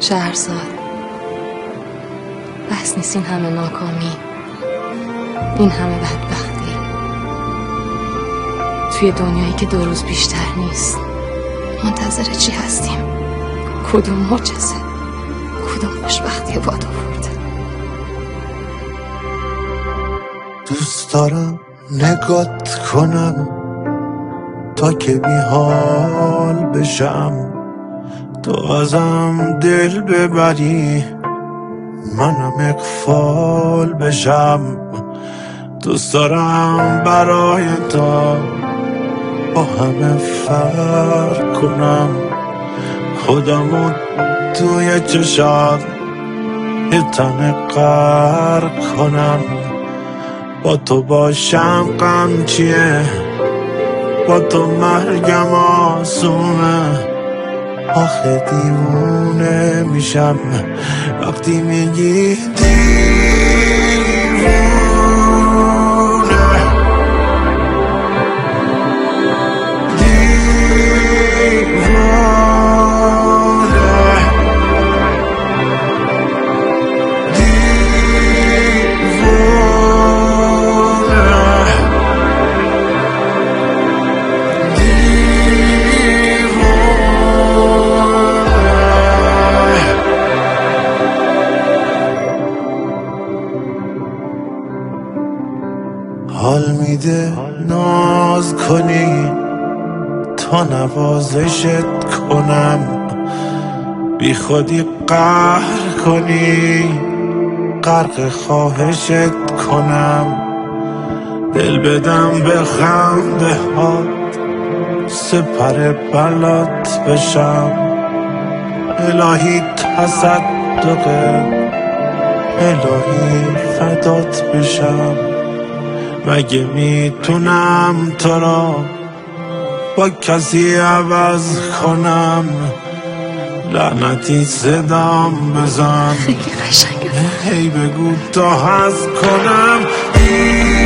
شهرزاد. بس نیست این همه ناکامی این همه بدبختی. توی دنیایی که دو روز بیشتر نیست منتظر چی هستیم؟ کدوم معجزه؟ کدوم خوشبختی باد آورده دوست دارم نگات کنم تا که بی حال بشم. تو ازم دل ببری. منم اقفال بشم. دوست دارم برای تا با همه فرق کنم. خودمو توی چشات یه تن کنم. با تو باشم غم با تو مرگم آسونه. آخه دیوونه میشم. وقتی میگی حال میده ناز کنی. تا نوازشت کنم. بی خودی قهر کنی. غرق خواهشت کنم. دل بدم به خنده هات سپر بلات بشم. الهی تصدقه الهی فدات بشم. مگه می‌تونم تو را با کسی عوض کنم؟ لعنتی صدام بزن. خیلی قشنگه. هی بگو تا هست کنم. دیوانه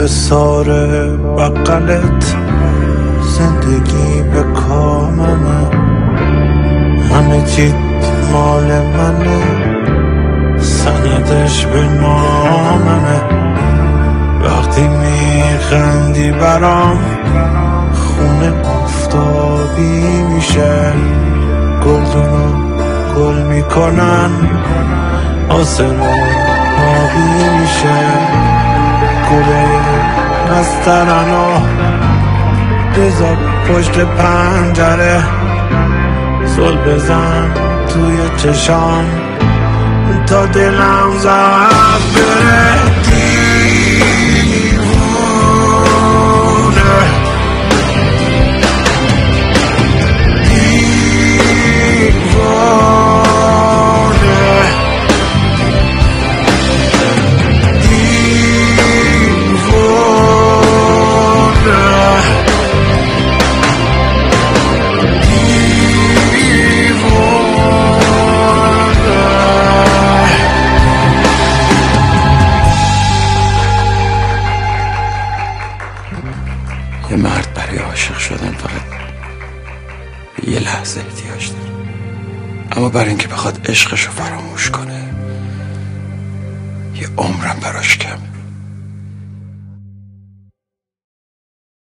حسار بقلت زندگی به کامنه. همه چیت مال منه. سندش به ناممه. وقتی میخندی برام خونه آفتابی میشه. گلدونو گل می‌کنن آسمون آبی میشه. گله از ترنا بذار پشت پنجره زل بزن توی چشام تا دلم زد بره. یه مرد برای عاشق شدن فقط یه لحظه احتیاج داره. اما برای اینکه بخواد عشقش رو فراموش کنه یه عمرم براش کمه.